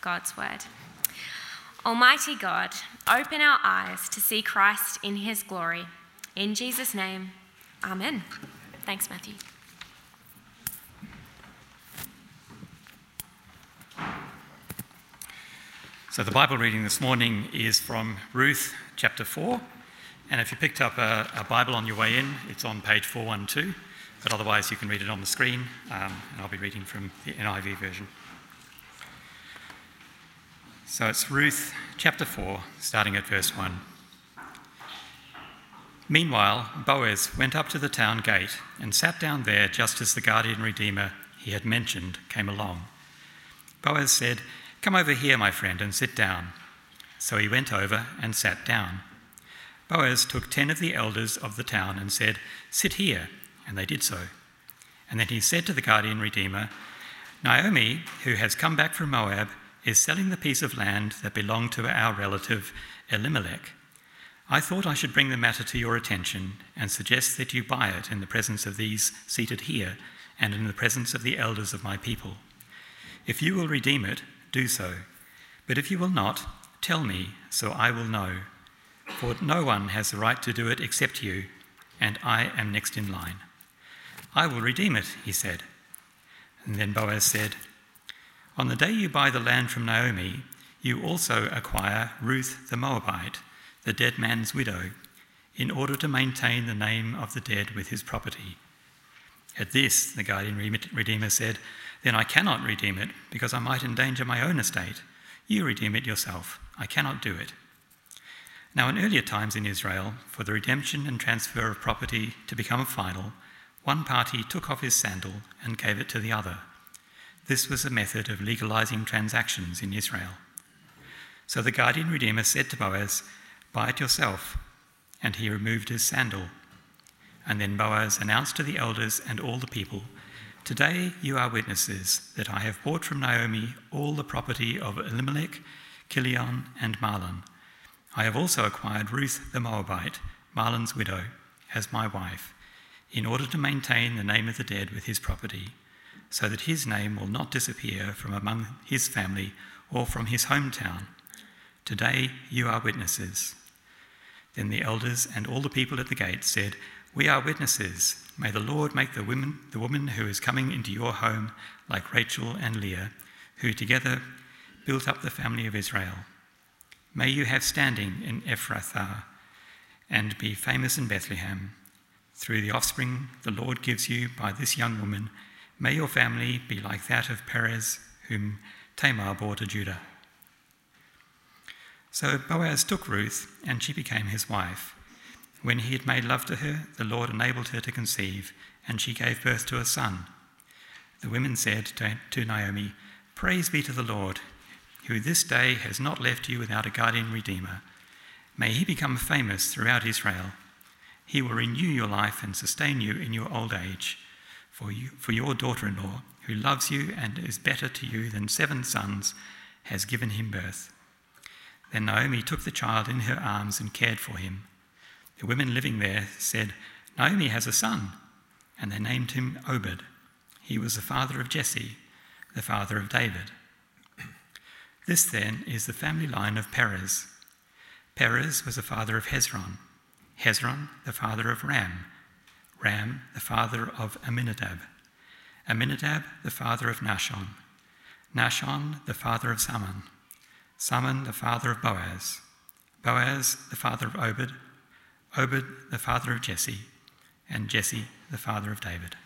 God's word. Almighty God, open our eyes to see Christ in his glory. In Jesus' name, amen. Thanks, Matthew. So, the Bible reading this morning is from Ruth chapter 4. And if you picked up a, a Bible on your way in, it's on page 412. But otherwise, you can read it on the screen. Um, and I'll be reading from the NIV version. So, it's Ruth chapter 4, starting at verse 1. Meanwhile, Boaz went up to the town gate and sat down there just as the guardian redeemer he had mentioned came along. Boaz said, Come over here, my friend, and sit down. So he went over and sat down. Boaz took ten of the elders of the town and said, Sit here. And they did so. And then he said to the guardian redeemer, Naomi, who has come back from Moab, is selling the piece of land that belonged to our relative Elimelech. I thought I should bring the matter to your attention and suggest that you buy it in the presence of these seated here and in the presence of the elders of my people. If you will redeem it, do so. But if you will not, tell me, so I will know. For no one has the right to do it except you, and I am next in line. I will redeem it, he said. And then Boaz said, On the day you buy the land from Naomi, you also acquire Ruth the Moabite, the dead man's widow, in order to maintain the name of the dead with his property. At this, the guardian redeemer said, then I cannot redeem it, because I might endanger my own estate. You redeem it yourself. I cannot do it. Now, in earlier times in Israel, for the redemption and transfer of property to become final, one party took off his sandal and gave it to the other. This was a method of legalizing transactions in Israel. So the guardian redeemer said to Boaz, Buy it yourself. And he removed his sandal. And then Boaz announced to the elders and all the people, Today you are witnesses that I have bought from Naomi all the property of Elimelech, Kilion, and Mahlon. I have also acquired Ruth the Moabite, Mahlon's widow, as my wife, in order to maintain the name of the dead with his property, so that his name will not disappear from among his family or from his hometown. Today you are witnesses. Then the elders and all the people at the gate said, We are witnesses. May the Lord make the woman, the woman who is coming into your home like Rachel and Leah, who together built up the family of Israel. May you have standing in Ephrathah and be famous in Bethlehem. Through the offspring the Lord gives you by this young woman, may your family be like that of Perez, whom Tamar bore to Judah. So Boaz took Ruth, and she became his wife. When he had made love to her, the Lord enabled her to conceive, and she gave birth to a son. The women said to Naomi, Praise be to the Lord, who this day has not left you without a guardian redeemer. May he become famous throughout Israel. He will renew your life and sustain you in your old age. For, you, for your daughter in law, who loves you and is better to you than seven sons, has given him birth. Then Naomi took the child in her arms and cared for him. The women living there said, Naomi has a son, and they named him Obed. He was the father of Jesse, the father of David. This then is the family line of Perez. Perez was the father of Hezron, Hezron the father of Ram, Ram the father of Amminadab, Amminadab the father of Nahshon, Nahshon the father of Salmon, Salmon the father of Boaz, Boaz the father of Obed, Obed, the father of Jesse, and Jesse, the father of David.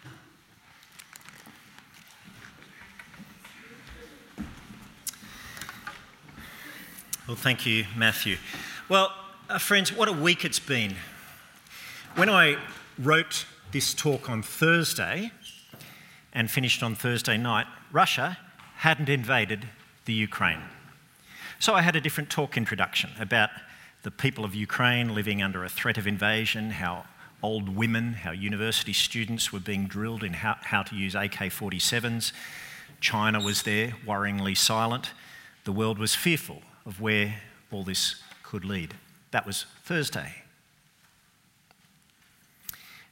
Well, thank you, Matthew. Well, uh, friends, what a week it's been. When I wrote this talk on Thursday and finished on Thursday night, Russia hadn't invaded the Ukraine. So I had a different talk introduction about the people of Ukraine living under a threat of invasion, how old women, how university students were being drilled in how, how to use AK 47s. China was there, worryingly silent. The world was fearful of where all this could lead. That was Thursday.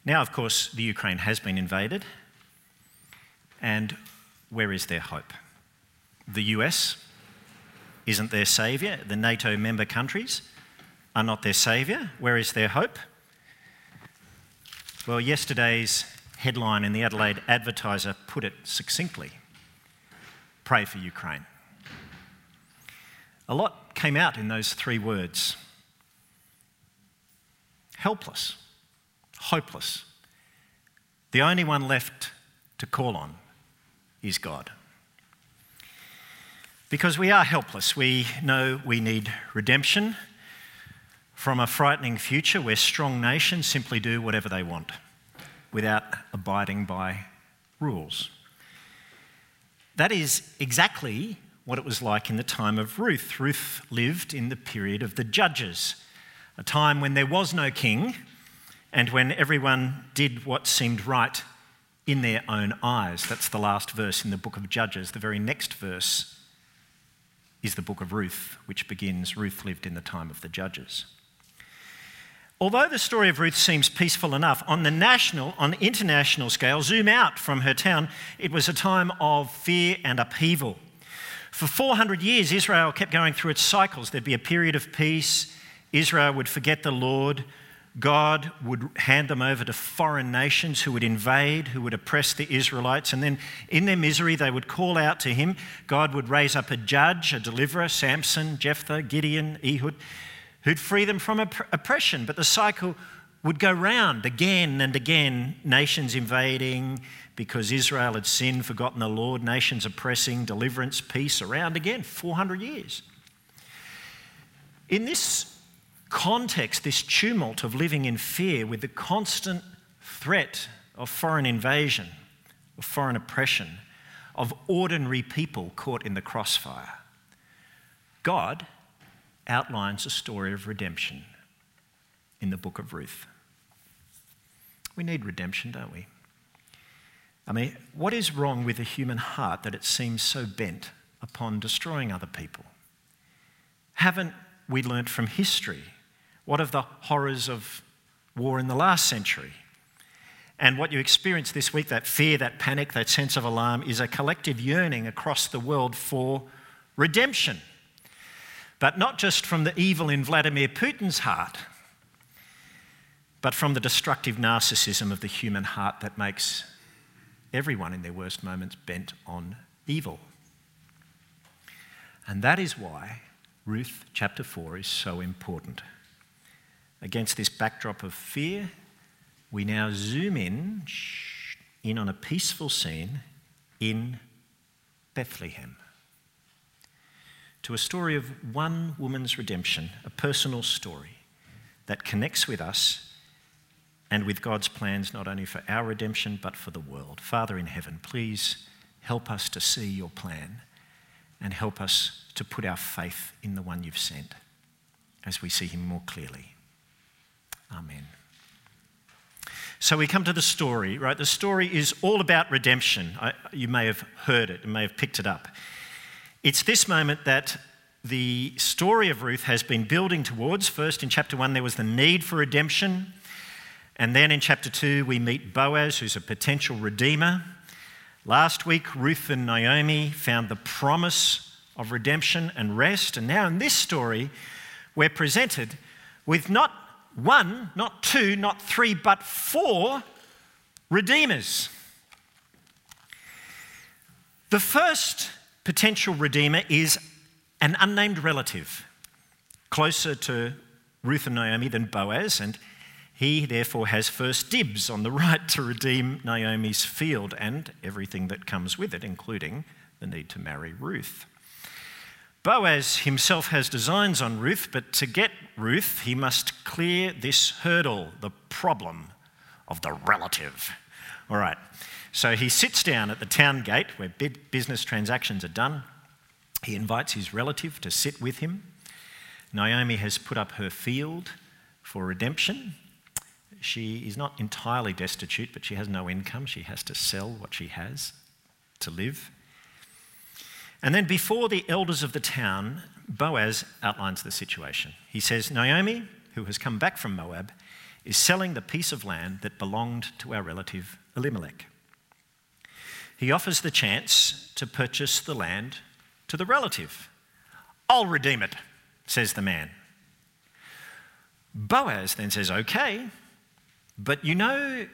Now, of course, the Ukraine has been invaded. And where is their hope? The US, isn't their saviour. The NATO member countries are not their saviour. Where is their hope? Well, yesterday's headline in the Adelaide Advertiser put it succinctly Pray for Ukraine. A lot came out in those three words helpless, hopeless. The only one left to call on is God. Because we are helpless, we know we need redemption from a frightening future where strong nations simply do whatever they want without abiding by rules. That is exactly what it was like in the time of Ruth. Ruth lived in the period of the judges, a time when there was no king and when everyone did what seemed right in their own eyes. That's the last verse in the book of Judges. The very next verse is the book of Ruth, which begins Ruth lived in the time of the judges. Although the story of Ruth seems peaceful enough, on the national, on the international scale, zoom out from her town, it was a time of fear and upheaval. For 400 years, Israel kept going through its cycles. There'd be a period of peace, Israel would forget the Lord, God would hand them over to foreign nations who would invade, who would oppress the Israelites, and then in their misery they would call out to him. God would raise up a judge, a deliverer, Samson, Jephthah, Gideon, Ehud, who'd free them from opp- oppression. But the cycle would go round again and again, nations invading because Israel had sinned, forgotten the Lord, nations oppressing, deliverance, peace, around again, 400 years. In this context, this tumult of living in fear with the constant threat of foreign invasion, of foreign oppression, of ordinary people caught in the crossfire, God outlines a story of redemption in the book of Ruth. We need redemption, don't we? I mean, what is wrong with the human heart that it seems so bent upon destroying other people? Haven't we learnt from history what of the horrors of war in the last century? And what you experience this week, that fear, that panic, that sense of alarm, is a collective yearning across the world for redemption. But not just from the evil in Vladimir Putin's heart, but from the destructive narcissism of the human heart that makes everyone in their worst moments bent on evil. And that is why Ruth chapter 4 is so important. Against this backdrop of fear, we now zoom in, in on a peaceful scene in Bethlehem to a story of one woman's redemption, a personal story that connects with us and with God's plans not only for our redemption but for the world. Father in heaven, please help us to see your plan and help us to put our faith in the one you've sent as we see him more clearly. Amen. So we come to the story, right? The story is all about redemption. I, you may have heard it, you may have picked it up. It's this moment that the story of Ruth has been building towards. First, in chapter 1, there was the need for redemption. And then in chapter 2, we meet Boaz, who's a potential redeemer. Last week, Ruth and Naomi found the promise of redemption and rest. And now in this story, we're presented with not one, not two, not three, but four redeemers. The first potential redeemer is an unnamed relative, closer to Ruth and Naomi than Boaz, and he therefore has first dibs on the right to redeem Naomi's field and everything that comes with it, including the need to marry Ruth. Boaz himself has designs on Ruth, but to get Ruth, he must clear this hurdle, the problem of the relative. All right, so he sits down at the town gate where business transactions are done. He invites his relative to sit with him. Naomi has put up her field for redemption. She is not entirely destitute, but she has no income. She has to sell what she has to live. And then before the elders of the town, Boaz outlines the situation. He says, Naomi, who has come back from Moab, is selling the piece of land that belonged to our relative Elimelech. He offers the chance to purchase the land to the relative. I'll redeem it, says the man. Boaz then says, Okay, but you know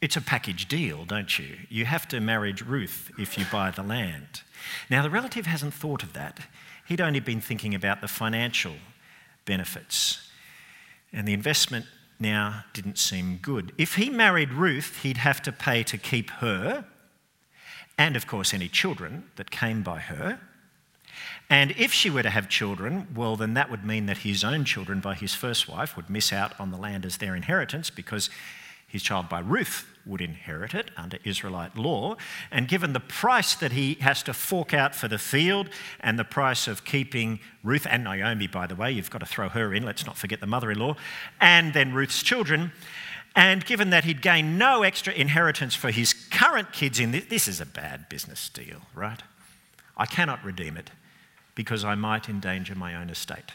it's a package deal, don't you? You have to marry Ruth if you buy the land. Now, the relative hasn't thought of that. He'd only been thinking about the financial benefits. And the investment now didn't seem good. If he married Ruth, he'd have to pay to keep her, and of course, any children that came by her. And if she were to have children, well, then that would mean that his own children by his first wife would miss out on the land as their inheritance because his child by Ruth would inherit it under Israelite law. And given the price that he has to fork out for the field and the price of keeping Ruth and Naomi, by the way, you've got to throw her in, let's not forget the mother in law, and then Ruth's children. And given that he'd gain no extra inheritance for his current kids in this, this is a bad business deal, right? I cannot redeem it because I might endanger my own estate.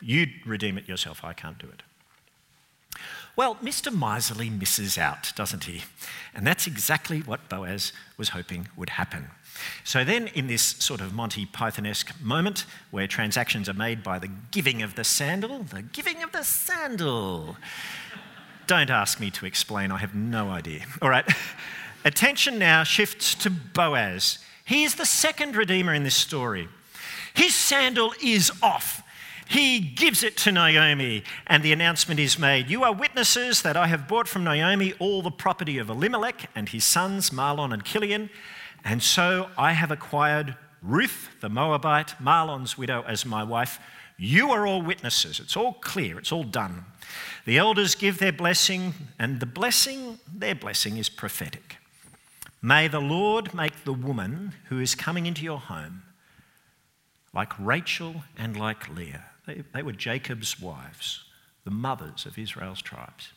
You'd redeem it yourself, I can't do it. Well, Mr. Miserly misses out, doesn't he? And that's exactly what Boaz was hoping would happen. So then, in this sort of Monty Python-esque moment where transactions are made by the giving of the sandal, the giving of the sandal. Don't ask me to explain, I have no idea. All right, attention now shifts to Boaz. He is the second redeemer in this story. His sandal is off. He gives it to Naomi, and the announcement is made You are witnesses that I have bought from Naomi all the property of Elimelech and his sons, Mahlon and Chilion, and so I have acquired Ruth the Moabite, Mahlon's widow, as my wife. You are all witnesses. It's all clear, it's all done. The elders give their blessing, and the blessing, their blessing, is prophetic. May the Lord make the woman who is coming into your home like Rachel and like Leah they, they were Jacob's wives, the mothers of Israel's tribes.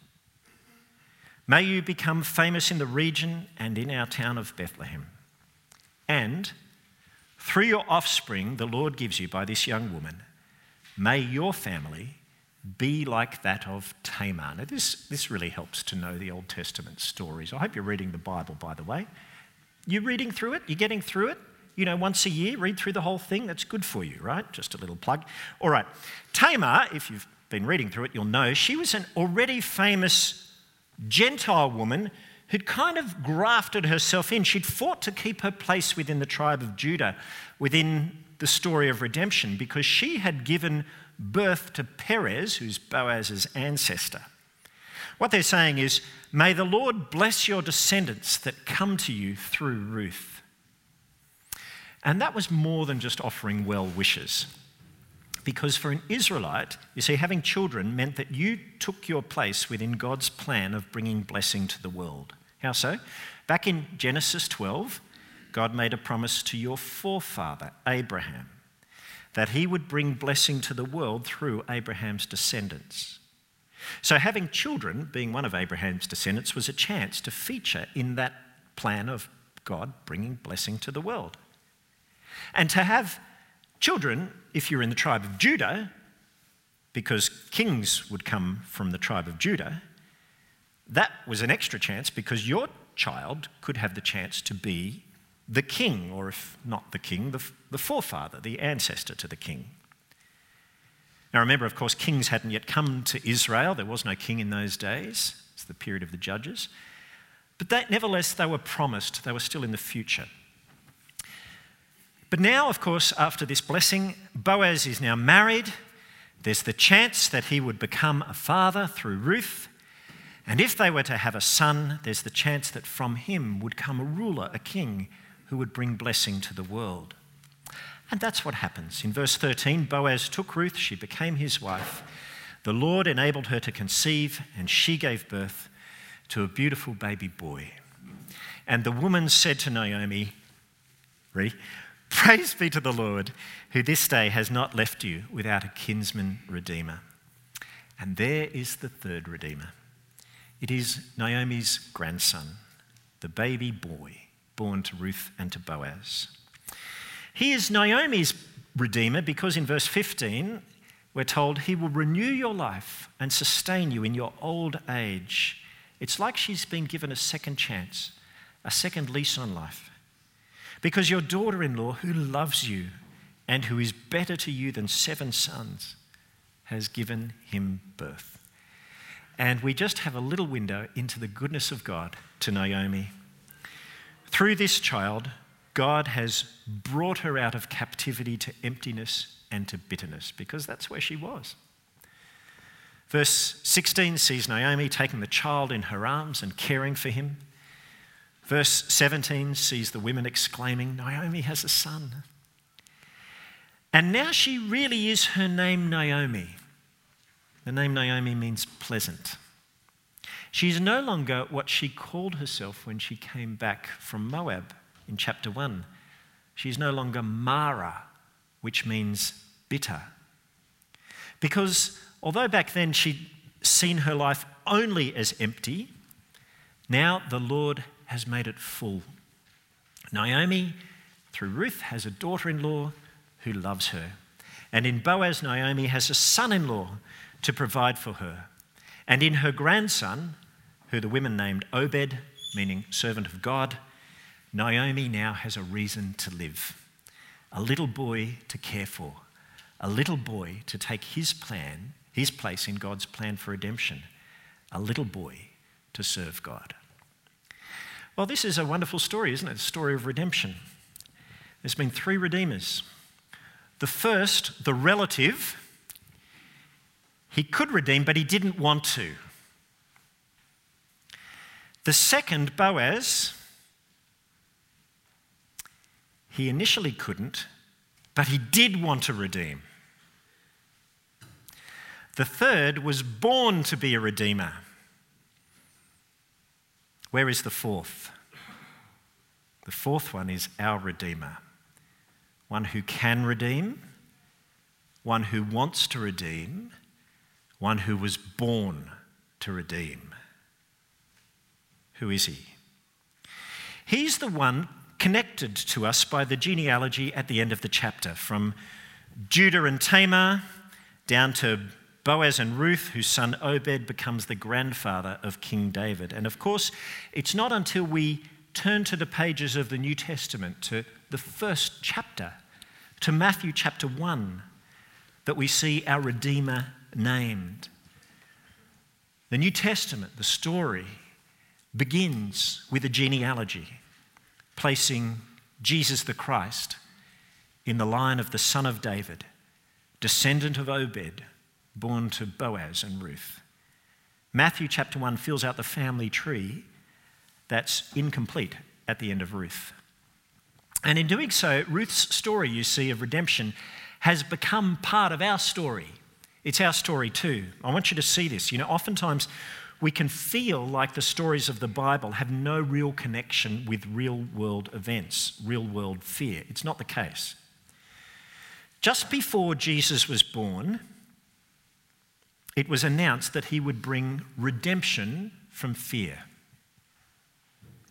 May you become famous in the region and in our town of Bethlehem. And through your offspring, the Lord gives you by this young woman, may your family be like that of Tamar. Now, this, this really helps to know the Old Testament stories. I hope you're reading the Bible, by the way. You're reading through it? You're getting through it? You know, once a year, read through the whole thing. That's good for you, right? Just a little plug. All right. Tamar, if you've been reading through it, you'll know she was an already famous Gentile woman who'd kind of grafted herself in. She'd fought to keep her place within the tribe of Judah, within the story of redemption, because she had given birth to Perez, who's Boaz's ancestor. What they're saying is, May the Lord bless your descendants that come to you through Ruth. And that was more than just offering well wishes. Because for an Israelite, you see, having children meant that you took your place within God's plan of bringing blessing to the world. How so? Back in Genesis 12, God made a promise to your forefather, Abraham, that he would bring blessing to the world through Abraham's descendants. So, having children, being one of Abraham's descendants, was a chance to feature in that plan of God bringing blessing to the world. And to have children, if you're in the tribe of Judah, because kings would come from the tribe of Judah, that was an extra chance because your child could have the chance to be the king, or if not the king, the, the forefather, the ancestor to the king. Now remember, of course, kings hadn't yet come to Israel. There was no king in those days. It's the period of the judges. But that, nevertheless, they were promised, they were still in the future. But now, of course, after this blessing, Boaz is now married. There's the chance that he would become a father through Ruth. And if they were to have a son, there's the chance that from him would come a ruler, a king, who would bring blessing to the world. And that's what happens. In verse 13, Boaz took Ruth, she became his wife. The Lord enabled her to conceive, and she gave birth to a beautiful baby boy. And the woman said to Naomi, Praise be to the Lord, who this day has not left you without a kinsman redeemer. And there is the third redeemer. It is Naomi's grandson, the baby boy born to Ruth and to Boaz. He is Naomi's redeemer because in verse 15, we're told he will renew your life and sustain you in your old age. It's like she's been given a second chance, a second lease on life because your daughter in law, who loves you, and who is better to you than seven sons, has given him birth. And we just have a little window into the goodness of God to Naomi. Through this child, God has brought her out of captivity to emptiness and to bitterness, because that's where she was. Verse 16 sees Naomi taking the child in her arms and caring for him. Verse 17 sees the women exclaiming, Naomi has a son. And now she really is her name Naomi. The name Naomi means pleasant. She's no longer what she called herself when she came back from Moab in chapter 1. She's no longer Mara, which means bitter. Because although back then she'd seen her life only as empty, now the Lord has made it full. Naomi, through Ruth, has a daughter in law who loves her. And in Boaz, Naomi has a son in law to provide for her. And in her grandson, who the women named Obed, meaning servant of God, Naomi now has a reason to live. A little boy to care for, a little boy to take his plan, his place in God's plan for redemption, a little boy to serve God. Well, this is a wonderful story, isn't it? The story of redemption. There's been three redeemers. The first, the relative, he could redeem, but he didn't want to. The second, Boaz, he initially couldn't, but he did want to redeem. The third was born to be a redeemer. Where is the fourth? The fourth one is our Redeemer one who can redeem, one who wants to redeem, one who was born to redeem. Who is he? He's the one connected to us by the genealogy at the end of the chapter, from Judah and Tamar down to Boaz and Ruth, whose son Obed becomes the grandfather of King David. And of course, it's not until we turn to the pages of the New Testament, to the first chapter, to Matthew chapter 1, that we see our Redeemer named. The New Testament, the story, begins with a genealogy, placing Jesus the Christ in the line of the son of David, descendant of Obed, born to Boaz and Ruth. Matthew chapter 1 fills out the family tree that's incomplete at the end of Ruth. And in doing so, Ruth's story, you see, of redemption has become part of our story. It's our story too. I want you to see this. You know, oftentimes we can feel like the stories of the Bible have no real connection with real world events, real world fear. It's not the case. Just before Jesus was born, it was announced that he would bring redemption from fear.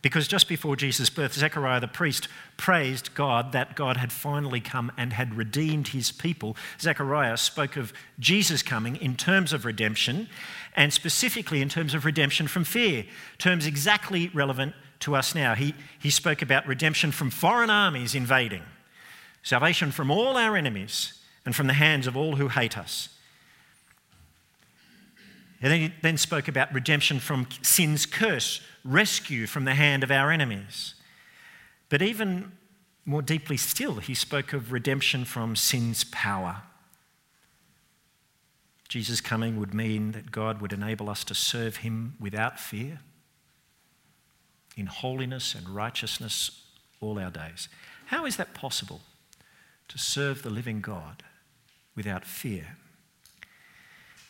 Because just before Jesus' birth, Zechariah the priest praised God that God had finally come and had redeemed his people. Zechariah spoke of Jesus coming in terms of redemption, and specifically in terms of redemption from fear, terms exactly relevant to us now. He, he spoke about redemption from foreign armies invading, salvation from all our enemies, and from the hands of all who hate us. And then he then spoke about redemption from sin's curse, rescue from the hand of our enemies. But even more deeply still, he spoke of redemption from sin's power. Jesus' coming would mean that God would enable us to serve him without fear, in holiness and righteousness all our days. How is that possible to serve the living God without fear?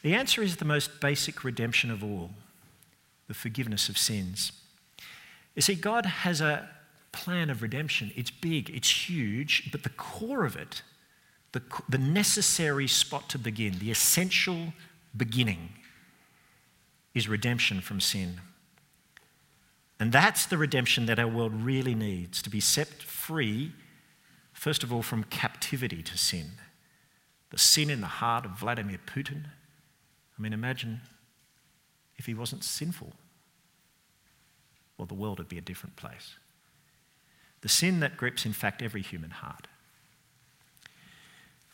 The answer is the most basic redemption of all the forgiveness of sins. You see, God has a plan of redemption. It's big, it's huge, but the core of it, the, the necessary spot to begin, the essential beginning, is redemption from sin. And that's the redemption that our world really needs to be set free, first of all, from captivity to sin. The sin in the heart of Vladimir Putin. I mean, imagine if he wasn't sinful, well, the world would be a different place. The sin that grips, in fact, every human heart.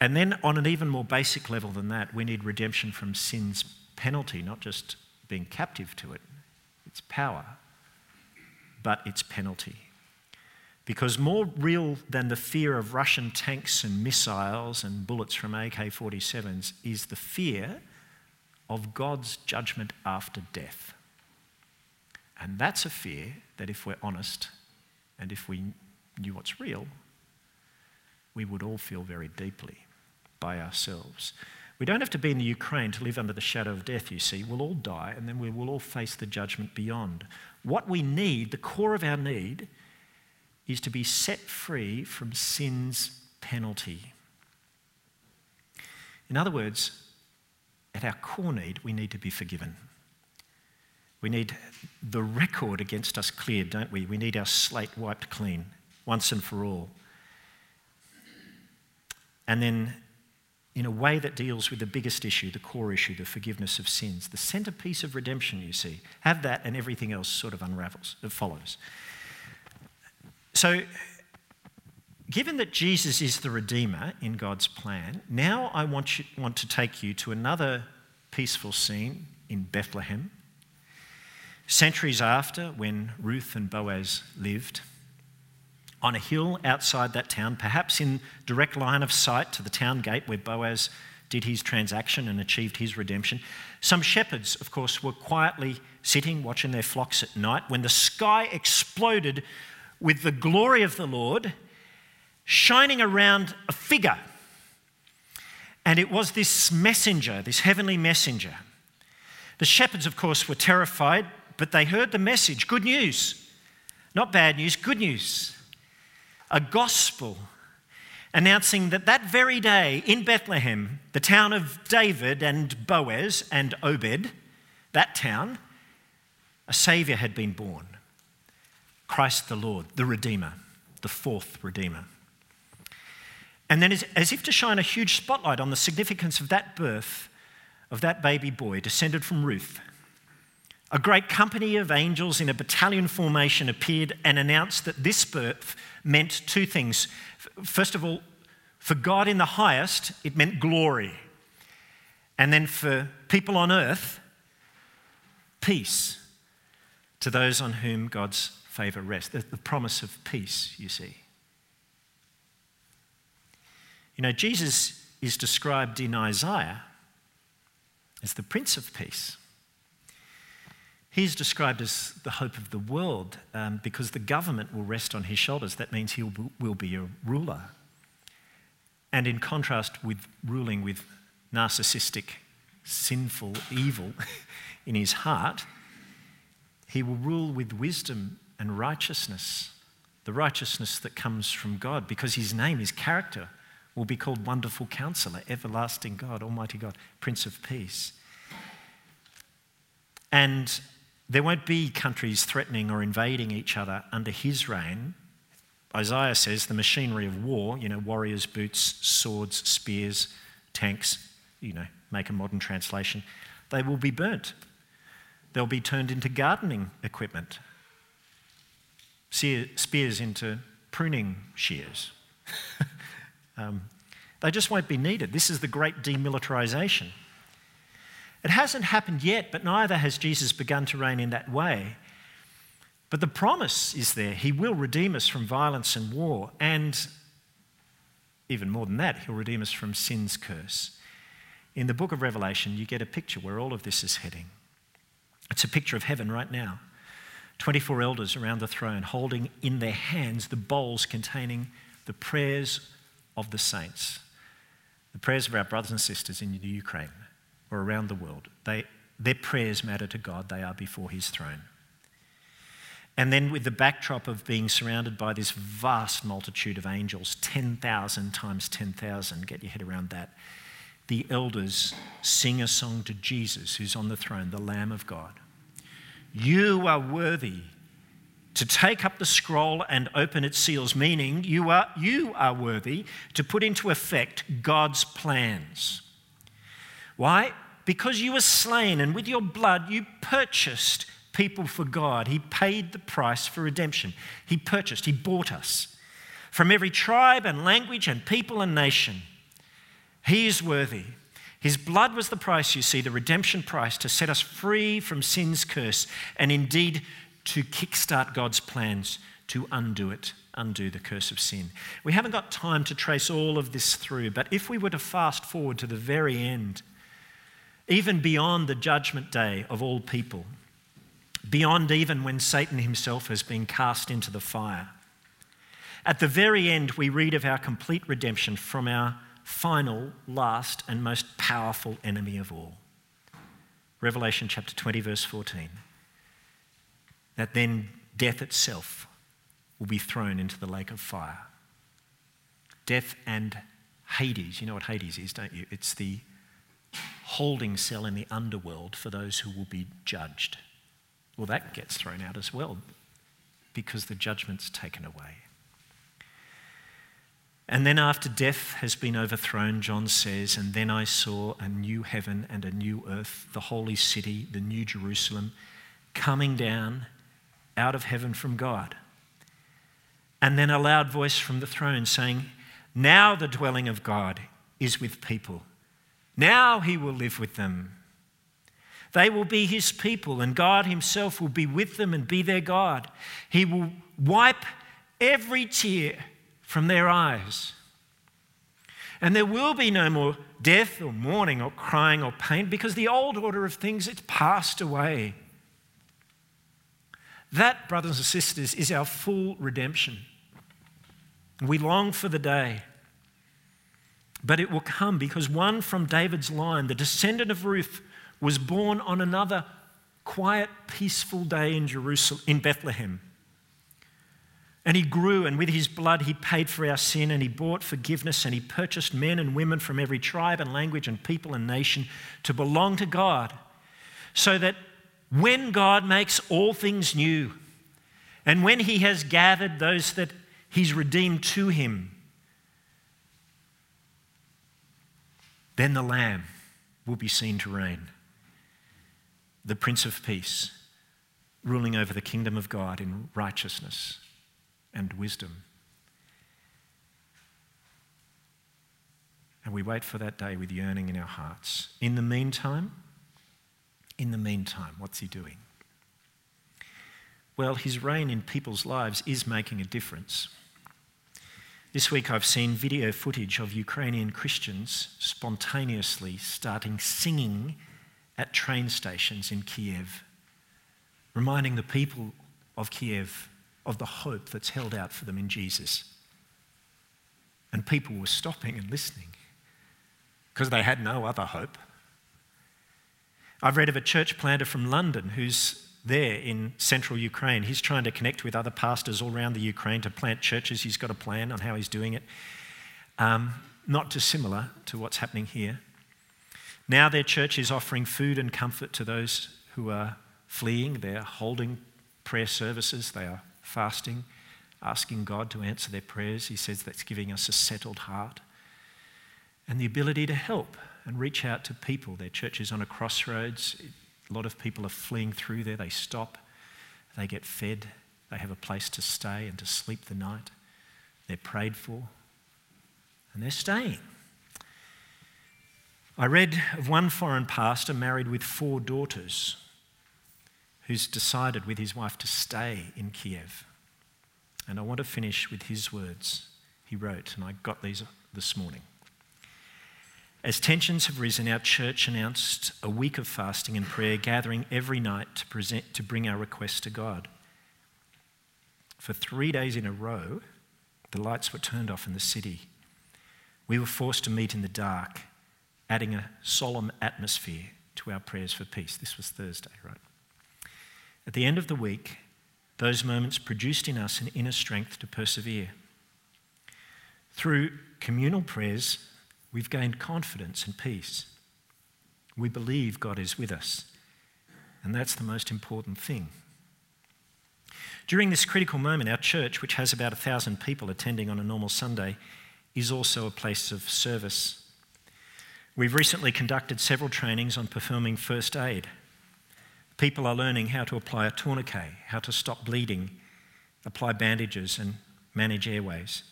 And then, on an even more basic level than that, we need redemption from sin's penalty, not just being captive to it, its power, but its penalty. Because more real than the fear of Russian tanks and missiles and bullets from AK 47s is the fear of God's judgment after death. And that's a fear that, if we're honest and if we knew what's real, we would all feel very deeply by ourselves. We don't have to be in the Ukraine to live under the shadow of death, you see. We'll all die and then we will all face the judgment beyond. What we need, the core of our need, is to be set free from sin's penalty. In other words, at our core need, we need to be forgiven. We need the record against us cleared, don't we? We need our slate wiped clean once and for all. And then, in a way that deals with the biggest issue, the core issue, the forgiveness of sins, the centerpiece of redemption, you see. Have that, and everything else sort of unravels, it follows. So, given that Jesus is the Redeemer in God's plan, now I want, you, want to take you to another peaceful scene in Bethlehem. Centuries after, when Ruth and Boaz lived, on a hill outside that town, perhaps in direct line of sight to the town gate where Boaz did his transaction and achieved his redemption. Some shepherds, of course, were quietly sitting watching their flocks at night when the sky exploded with the glory of the Lord shining around a figure. And it was this messenger, this heavenly messenger. The shepherds, of course, were terrified, but they heard the message good news. Not bad news, good news a gospel announcing that that very day in Bethlehem, the town of David and Boaz and Obed, that town, a Saviour had been born Christ the Lord, the Redeemer, the fourth Redeemer. And then, as if to shine a huge spotlight on the significance of that birth of that baby boy descended from Ruth, a great company of angels in a battalion formation appeared and announced that this birth meant two things. First of all, for God in the highest, it meant glory. And then for people on earth, peace to those on whom God's favour rests. The, the promise of peace, you see. You know, Jesus is described in Isaiah as the Prince of Peace. He's described as the hope of the world um, because the government will rest on his shoulders. That means he will be a ruler. And in contrast with ruling with narcissistic, sinful evil in his heart, he will rule with wisdom and righteousness, the righteousness that comes from God, because his name, his character, will be called Wonderful Counselor, Everlasting God, Almighty God, Prince of Peace. And there won't be countries threatening or invading each other under his reign. Isaiah says the machinery of war, you know, warriors' boots, swords, spears, tanks, you know, make a modern translation, they will be burnt. They'll be turned into gardening equipment, spears into pruning shears. um, they just won't be needed. This is the great demilitarization. It hasn't happened yet, but neither has Jesus begun to reign in that way. But the promise is there. He will redeem us from violence and war, and even more than that, He'll redeem us from sin's curse. In the book of Revelation, you get a picture where all of this is heading. It's a picture of heaven right now. 24 elders around the throne holding in their hands the bowls containing the prayers of the saints, the prayers of our brothers and sisters in the Ukraine or around the world. They, their prayers matter to God, they are before His throne. And then, with the backdrop of being surrounded by this vast multitude of angels 10,000 times 10,000, get your head around that. The elders sing a song to Jesus, who's on the throne, the Lamb of God. You are worthy to take up the scroll and open its seals, meaning you are, you are worthy to put into effect God's plans. Why? Because you were slain, and with your blood you purchased people for God. He paid the price for redemption. He purchased, He bought us from every tribe and language and people and nation. He is worthy. His blood was the price, you see, the redemption price to set us free from sin's curse and indeed to kickstart God's plans to undo it, undo the curse of sin. We haven't got time to trace all of this through, but if we were to fast forward to the very end, even beyond the judgment day of all people, beyond even when Satan himself has been cast into the fire. At the very end, we read of our complete redemption from our final, last, and most powerful enemy of all. Revelation chapter 20, verse 14. That then death itself will be thrown into the lake of fire. Death and Hades, you know what Hades is, don't you? It's the holding cell in the underworld for those who will be judged. Well, that gets thrown out as well because the judgment's taken away. And then, after death has been overthrown, John says, And then I saw a new heaven and a new earth, the holy city, the new Jerusalem, coming down out of heaven from God. And then a loud voice from the throne saying, Now the dwelling of God is with people. Now he will live with them. They will be his people, and God himself will be with them and be their God. He will wipe every tear from their eyes. And there will be no more death or mourning or crying or pain because the old order of things it's passed away. That, brothers and sisters, is our full redemption. We long for the day. But it will come because one from David's line, the descendant of Ruth, was born on another quiet, peaceful day in Jerusalem, in Bethlehem. And he grew, and with his blood he paid for our sin, and he bought forgiveness, and he purchased men and women from every tribe and language and people and nation to belong to God. So that when God makes all things new, and when he has gathered those that he's redeemed to him, then the Lamb will be seen to reign the Prince of Peace, ruling over the kingdom of God in righteousness and wisdom. And we wait for that day with yearning in our hearts. In the meantime, in the meantime, what's he doing? Well, his reign in people's lives is making a difference. This week I've seen video footage of Ukrainian Christians spontaneously starting singing at train stations in Kiev, reminding the people of Kiev of the hope that's held out for them in Jesus. And people were stopping and listening because they had no other hope. I've read of a church planter from London who's there in central Ukraine. He's trying to connect with other pastors all around the Ukraine to plant churches. He's got a plan on how he's doing it. Um, not dissimilar to what's happening here. Now their church is offering food and comfort to those who are fleeing. They're holding prayer services, they are fasting, asking God to answer their prayers. He says that's giving us a settled heart and the ability to help and reach out to people. Their church is on a crossroads. A lot of people are fleeing through there. They stop, they get fed, they have a place to stay and to sleep the night. They're prayed for, and they're staying. I read of one foreign pastor married with four daughters who's decided with his wife to stay in Kiev. And I want to finish with his words. He wrote, and I got these this morning. As tensions have risen, our church announced a week of fasting and prayer, gathering every night to, present, to bring our requests to God. For three days in a row, the lights were turned off in the city. We were forced to meet in the dark adding a solemn atmosphere to our prayers for peace. This was Thursday, right? At the end of the week, those moments produced in us an inner strength to persevere. Through communal prayers, we've gained confidence and peace. We believe God is with us, and that's the most important thing. During this critical moment, our church, which has about a thousand people attending on a normal Sunday, is also a place of service We've recently conducted several trainings on performing first aid. People are learning how to apply a tourniquet, how to stop bleeding, apply bandages, and manage airways.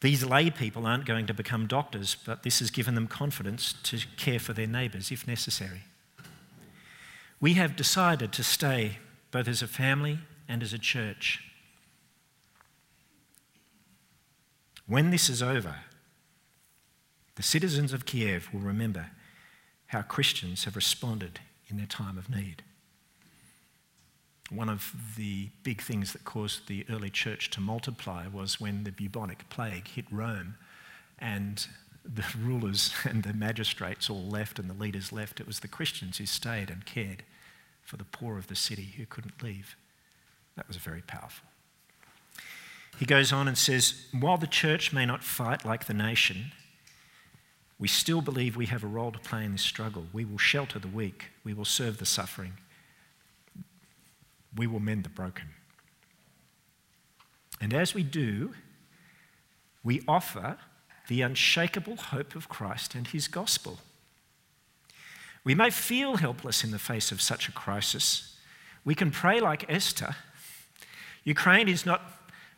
These lay people aren't going to become doctors, but this has given them confidence to care for their neighbours if necessary. We have decided to stay both as a family and as a church. When this is over, the citizens of Kiev will remember how Christians have responded in their time of need. One of the big things that caused the early church to multiply was when the bubonic plague hit Rome and the rulers and the magistrates all left and the leaders left. It was the Christians who stayed and cared for the poor of the city who couldn't leave. That was very powerful. He goes on and says, While the church may not fight like the nation, we still believe we have a role to play in this struggle. We will shelter the weak, we will serve the suffering, we will mend the broken. And as we do, we offer the unshakable hope of Christ and his gospel. We may feel helpless in the face of such a crisis. We can pray like Esther. Ukraine is not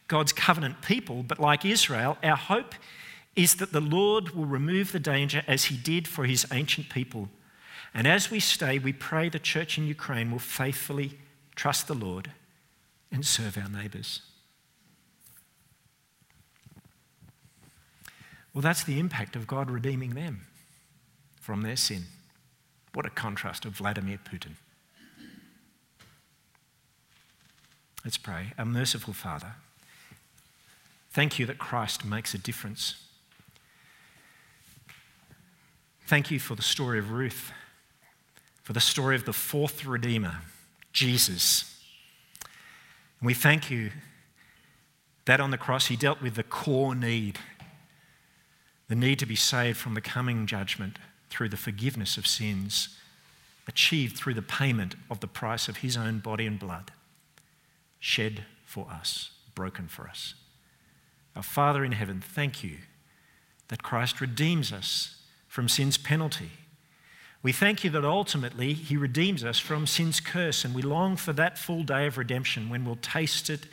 God's covenant people, but like Israel, our hope is that the Lord will remove the danger as he did for his ancient people. And as we stay, we pray the church in Ukraine will faithfully trust the Lord and serve our neighbours. Well, that's the impact of God redeeming them from their sin. What a contrast of Vladimir Putin. Let's pray. Our merciful Father, thank you that Christ makes a difference Thank you for the story of Ruth, for the story of the fourth Redeemer, Jesus. And we thank you that on the cross he dealt with the core need the need to be saved from the coming judgment through the forgiveness of sins, achieved through the payment of the price of his own body and blood, shed for us, broken for us. Our Father in heaven, thank you that Christ redeems us from sin's penalty. We thank you that ultimately he redeems us from sin's curse, and we long for that full day of redemption when we'll taste it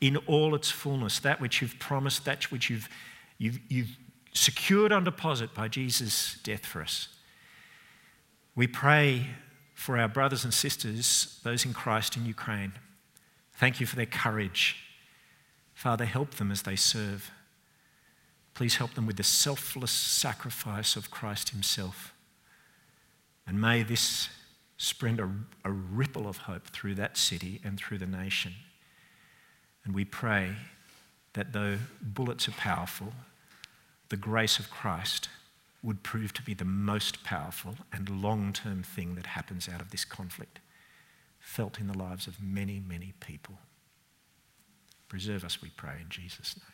in all its fullness, that which you've promised, that which you've, you've, you've secured on deposit by Jesus' death for us. We pray for our brothers and sisters, those in Christ in Ukraine. Thank you for their courage. Father, help them as they serve. Please help them with the selfless sacrifice of Christ Himself. And may this spread a, a, ripple of hope through that city and through the nation. And we pray that though bullets are powerful, the grace of Christ would prove to be the most powerful and long term thing that happens out of this conflict, felt in the lives of many, many people. Preserve us, we pray, in Jesus' name.